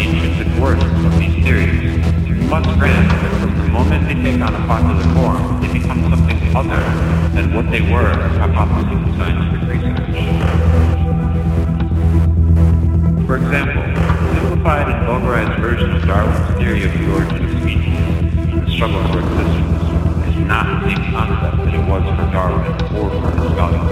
the intrinsic worth of these theories. We must grant that from the moment they take on a popular form, they become something other than what they were as hypotheses of scientific research. For example, the simplified and vulgarized version of Darwin's theory of the origin of species and the struggle for existence is not the same concept that it was for Darwin or for his scholars.